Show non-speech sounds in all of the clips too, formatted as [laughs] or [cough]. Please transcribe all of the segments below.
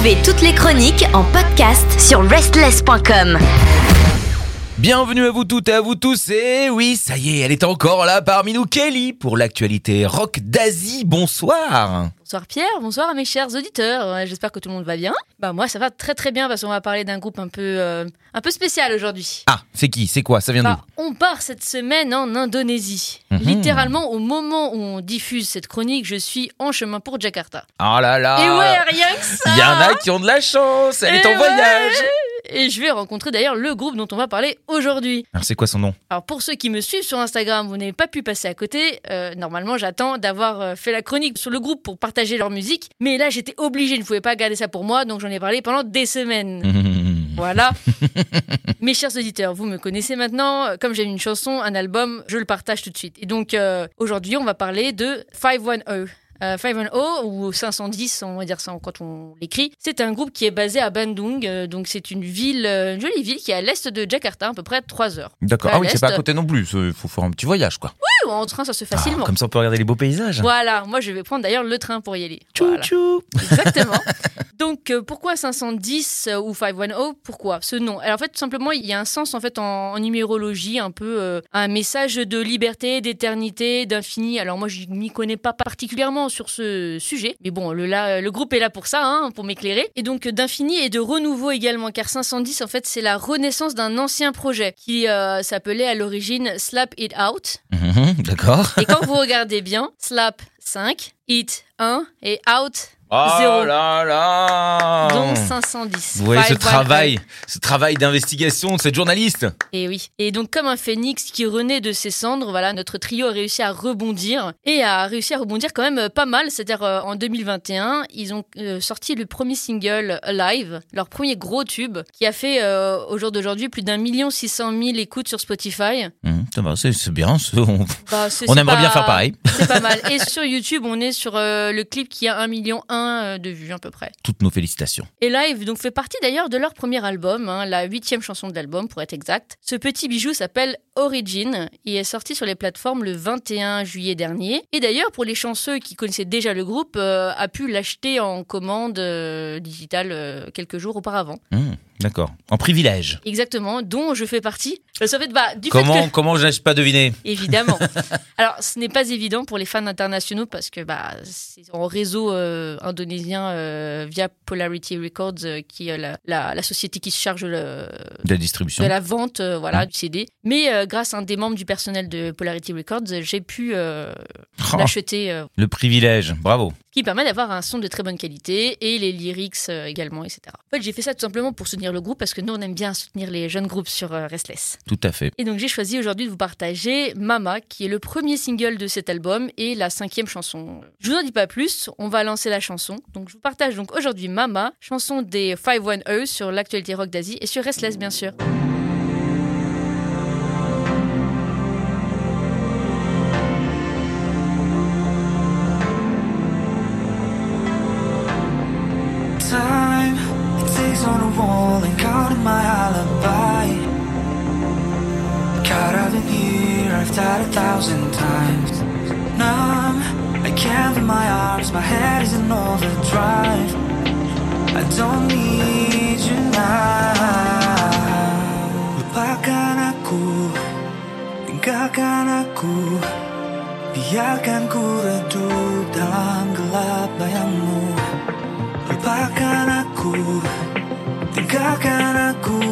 Retrouvez toutes les chroniques en podcast sur restless.com. Bienvenue à vous toutes et à vous tous. Et oui, ça y est, elle est encore là parmi nous, Kelly, pour l'actualité rock d'Asie. Bonsoir. Bonsoir Pierre, bonsoir à mes chers auditeurs. J'espère que tout le monde va bien. Bah moi ça va très très bien parce qu'on va parler d'un groupe un peu euh, un peu spécial aujourd'hui. Ah, c'est qui? C'est quoi? Ça vient Bah, on part cette semaine en Indonésie. Mhm. Littéralement au moment où on diffuse cette chronique, je suis en chemin pour Jakarta. d'où Oh là là. Et ouais, rien que ça. Il y en a qui ont de la chance. Elle est en ouais. voyage. Et je vais rencontrer d'ailleurs le groupe dont on va parler aujourd'hui. Alors, c'est quoi son nom? Alors pour ceux qui me suivent sur Instagram, vous n'avez pas pu passer à côté. Euh, normalement, j'attends d'avoir euh, fait la chronique sur le groupe pour partager leur musique. Mais là, j'étais obligée, je ne pouvais pas garder ça pour moi, donc j'en ai parlé pendant des semaines. Voilà. [laughs] Mes chers auditeurs, vous me connaissez maintenant. Comme j'aime une chanson, un album, je le partage tout de suite. Et donc euh, aujourd'hui, on va parler de 510. Euh, 510 ou 510, on va dire ça quand on l'écrit. C'est un groupe qui est basé à Bandung, euh, donc c'est une ville, euh, une jolie ville qui est à l'est de Jakarta, à peu près 3 heures. D'accord. À Ah oui, c'est pas à côté non plus. Il faut faire un petit voyage, quoi. Oui, en train, ça se fait Ah, facilement. comme ça, on peut regarder les beaux paysages. Voilà, moi je vais prendre d'ailleurs le train pour y aller. Tchou, Voilà. tchou. [laughs] Exactement. Donc euh, pourquoi 510 euh, ou 510 Pourquoi ce nom? Alors en fait tout simplement il y a un sens en fait en, en numérologie un peu euh, un message de liberté, d'éternité, d'infini. Alors moi je m'y connais pas particulièrement sur ce sujet, mais bon le là le groupe est là pour ça, hein, pour m'éclairer. Et donc d'infini et de renouveau également, car 510 en fait c'est la renaissance d'un ancien projet qui s'appelait à l'origine Slap It Out. Mhm, D'accord. Et quand vous regardez bien, Slap 5, It 1 et Out Oh Zéro. là là. donc 510. Vous voyez ce 510. travail, ce travail d'investigation de cette journaliste. Et oui. Et donc comme un phénix qui renaît de ses cendres, voilà, notre trio a réussi à rebondir et a réussi à rebondir quand même euh, pas mal. C'est-à-dire euh, en 2021, ils ont euh, sorti le premier single Alive, leur premier gros tube, qui a fait euh, au jour d'aujourd'hui plus d'un million six cent mille écoutes sur Spotify. Ça va, c'est bien. On, Bah, on aimerait pas- bien faire pareil. C'est pas mal. [laughs] Et sur YouTube, on est sur euh, le clip qui a un million un euh, de vues à peu près. Toutes nos félicitations. Et Live donc fait partie d'ailleurs de leur premier album, hein, la huitième chanson de l'album pour être exact. Ce petit bijou s'appelle Origin et est sorti sur les plateformes le 21 juillet dernier. Et d'ailleurs pour les chanceux qui connaissaient déjà le groupe, euh, a pu l'acheter en commande euh, digitale euh, quelques jours auparavant. Mhm, D'accord. En privilège. Exactement, dont je fais partie. Parce fait, bah, du fait Comment, que... comment je n'ai pas deviné? Évidemment. [laughs] Alors, ce n'est pas évident pour les fans internationaux parce que bah, c'est en réseau euh, indonésien euh, via Polarity Records, euh, qui est la, la- la société qui se charge le- de la distribution de la vente voilà, Ouais. du CD. Mais grâce à un des membres du personnel de Polarity Records, j'ai pu Oh, l'acheter, Le privilège, bravo. qui permet d'avoir un son de très bonne qualité et les lyrics également, etc. En fait, j'ai fait ça tout simplement pour soutenir le groupe parce que nous, on aime bien soutenir les jeunes groupes sur euh, Restless. Tout à fait. Et donc j'ai choisi aujourd'hui de vous partager Mama, qui est le premier single de cet album et la cinquième chanson. Je vous en dis pas plus, on va lancer la chanson. Donc je vous partage donc aujourd'hui Mama, chanson des 510 sur l'actualité rock d'Asie et sur Restless bien sûr. I've died a thousand times. Numb, I can't feel my arms, my head is in overdrive. I don't need you now. Lupakan aku, tinggalkan aku. Biarkan ku redup dalam gelap bayangmu. Lupakan aku Tinggalkan aku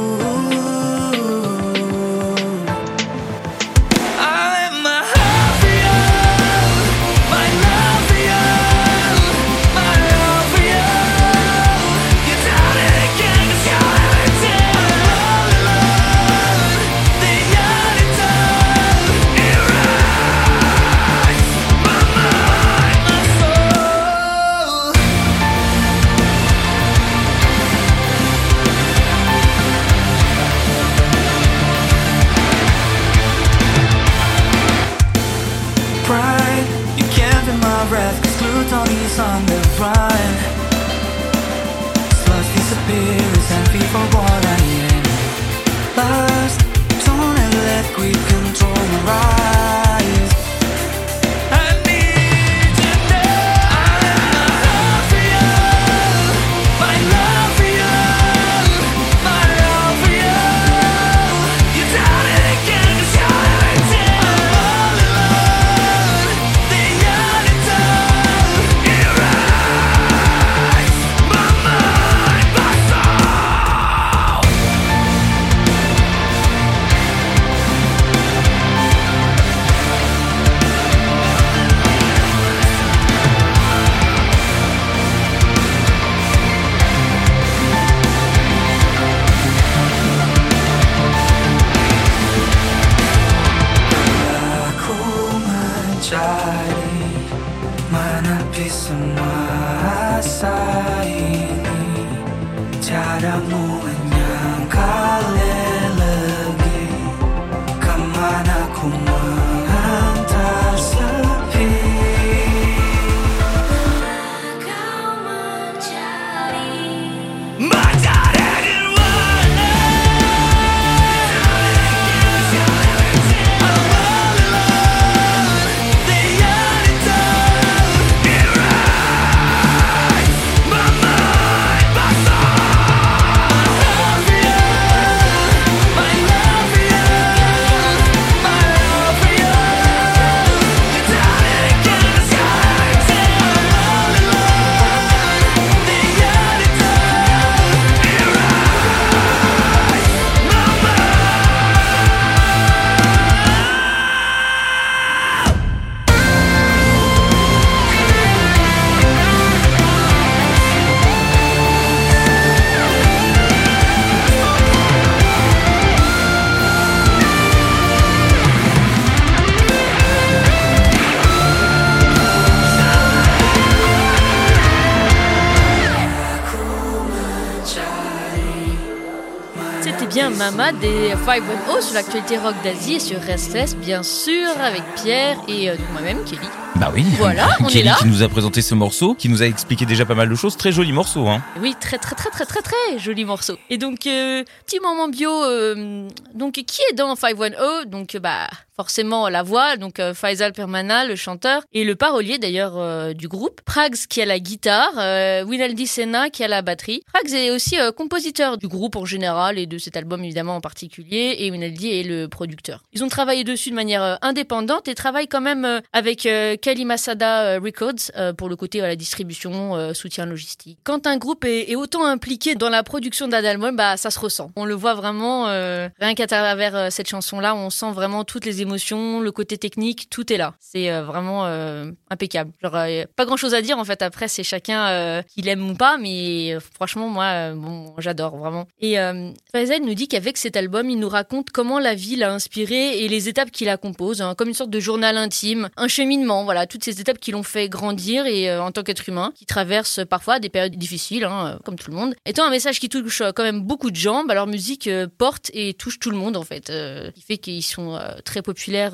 bien Mama des 510 sur l'actualité rock d'Asie et sur Restless, bien sûr, avec Pierre et euh, moi-même, Kelly. Bah oui. Voilà, on est Kelly là. qui nous a présenté ce morceau, qui nous a expliqué déjà pas mal de choses. Très joli morceau, hein. Oui, très très très très très très joli morceau. Et donc, euh, petit moment bio, euh, donc qui est dans 510 Donc, bah, forcément la voix, donc euh, Faisal Permana, le chanteur, et le parolier d'ailleurs euh, du groupe. Prags qui a la guitare, euh, Winaldi Sena qui a la batterie. Prags est aussi compositeur du groupe en général et de cet album évidemment en particulier, et Winaldi est le producteur. Ils ont travaillé dessus de manière indépendante et travaillent quand même avec euh, Kali Masada euh, Records euh, pour le côté à la distribution, euh, soutien logistique. Quand un groupe est, autant impliqué dans la production d'un album, bah ça se ressent. On le voit vraiment rien qu'à travers cette chanson-là, on sent vraiment toutes les émotions, le côté technique, tout est là. C'est vraiment euh, impeccable. Genre pas grand-chose à dire en fait. Après c'est chacun qui l'aime ou pas, mais franchement moi, bon, j'adore vraiment. Et euh, Faisal nous dit qu'avec cet album, il nous raconte comment la vie l'a inspiré et les étapes qui la composent, hein, comme une sorte de journal intime, un cheminement, voilà, toutes ces étapes qui l'ont fait grandir et euh, en tant qu'être humain, qui traverse parfois des périodes difficiles, hein, euh, comme tout le monde. Étant un message qui touche euh, quand même beaucoup de gens, bah, leur musique euh, porte et touche tout le monde en fait, qui fait qu'ils sont très populaires,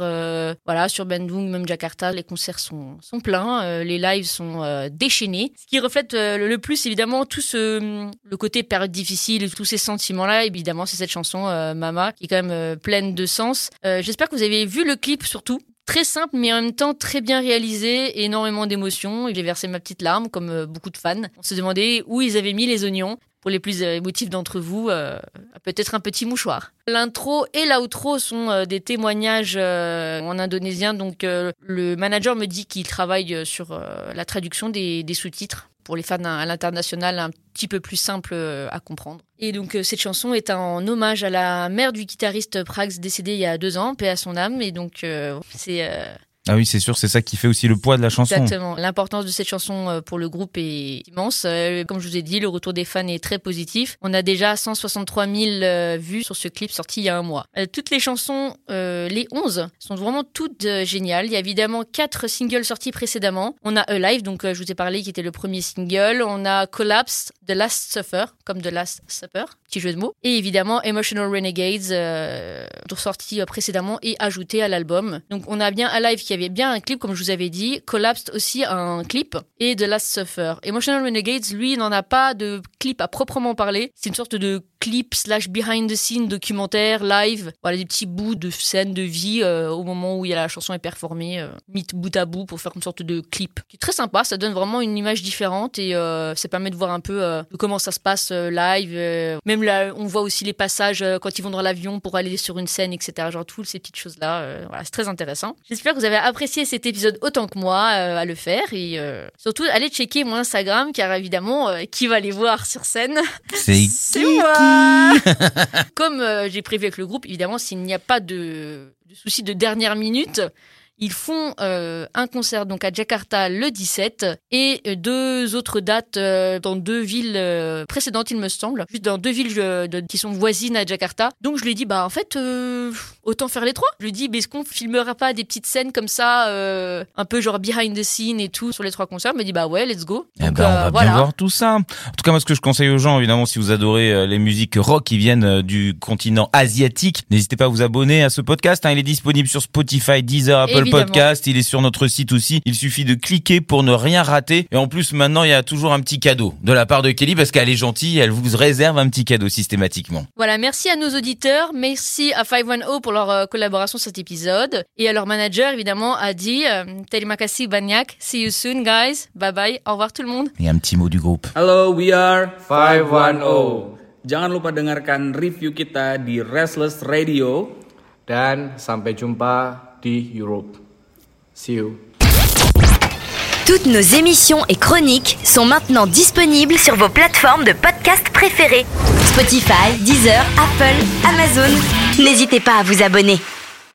voilà, sur Bandung, même Jakarta, les concerts sont, sont pleins, les lives sont déchaînés, ce qui reflète le- plus évidemment tout ce le côté période difficile tous ces sentiments-là, évidemment, c'est cette chanson Mama qui est quand même pleine de sens. J'espère que vous avez vu le clip surtout. Très simple, mais en même temps très bien réalisé, énormément d'émotions. J'ai versé ma petite larme, comme euh, beaucoup de fans. On se demandait où ils avaient mis les oignons. Pour les plus émotifs d'entre vous, euh, peut-être un petit mouchoir. L'intro et l'outro sont euh, des témoignages euh, en indonésien. Donc, le manager me dit qu'il travaille sur la traduction des, sous-titres pour les fans à l'international un petit peu plus simple à comprendre. Et donc cette chanson est en hommage à la mère du guitariste Prax décédé il y a deux ans, paix à son âme. Et donc c'est Ah oui, c'est sûr, c'est ça qui fait aussi le poids de la chanson. Exactement. L'importance de cette chanson euh, pour le groupe est immense. Euh, Comme je vous ai dit, le retour des fans est très positif. On a déjà 163 000 euh, vues sur ce clip sorti il y a un mois. Toutes les chansons, les 11, sont vraiment toutes géniales. Il y a évidemment quatre singles sortis précédemment. On a Alive, donc euh, je vous ai parlé, qui était le premier single. On a Collapse, The Last Supper, comme The Last Supper, petit jeu de mots. Et évidemment Emotional Renegades, euh, sorti précédemment et ajouté à l'album. Donc on a bien Alive qui avait bien un clip, comme je vous avais dit. Collapsed aussi un clip. Et The Last Suffer. Emotional Renegades, lui, n'en a pas de clip à proprement parler. C'est une sorte de clip slash behind the scene documentaire live. Voilà des petits bouts de scènes de vie euh, au moment où il y a la chanson est performée, euh, bout à bout pour faire une sorte de clip. Qui est très sympa, ça donne vraiment une image différente et euh, ça permet de voir un peu euh, comment ça se passe live. même là, on voit aussi les passages quand ils vont dans l'avion pour aller sur une scène, etc. Genre toutes ces petites choses là. voilà, c'est très intéressant. J'espère que vous avez apprécié cet épisode autant que moi à le faire et surtout allez checker mon Instagram car évidemment qui va les voir sur scène? C'est c'est moi Comme euh, j'ai prévu avec le groupe, évidemment, s'il n'y a pas de, de souci de dernière minute, ils font euh, un concert donc à Jakarta le 17 et deux autres dates euh, dans deux villes euh, précédentes, il me semble, juste dans deux villes euh, de- qui sont voisines à Jakarta. Donc je lui ai dit bah en fait euh, autant faire les trois. Je lui dis, mais est-ce qu'on filmera pas des petites scènes comme ça, euh, un peu genre behind the scene et tout sur les trois concerts? Il me dit, bah ouais, let's go. Eh Donc, ben, on va voilà. bien voir tout ça. En tout cas, moi, ce que je conseille aux gens, évidemment, si vous adorez les musiques rock qui viennent du continent asiatique, n'hésitez pas à vous abonner à ce podcast. hein. Il est disponible sur Spotify, Deezer, Apple Évidemment. Podcast. Il est sur notre site aussi. Il suffit de cliquer pour ne rien rater. Et en plus, maintenant, il y a toujours un petit cadeau de la part de Kelly parce qu'elle est gentille. Elle vous réserve un petit cadeau systématiquement. Voilà, merci à nos auditeurs, merci à 510 pour leur euh, collaboration sur cet épisode et à leur manager évidemment a dit euh, Terima kasih banyak, see you soon guys, bye bye, au revoir tout le monde. Et un petit mot du groupe. Halo, we are 510. Jangan lupa dengarkan review kita di Restless Radio. Dan sampai jumpa Europe. See you. Toutes nos émissions et chroniques sont maintenant disponibles sur vos plateformes de podcast préférées. Spotify, Deezer, Apple, Amazon. N'hésitez pas à vous abonner.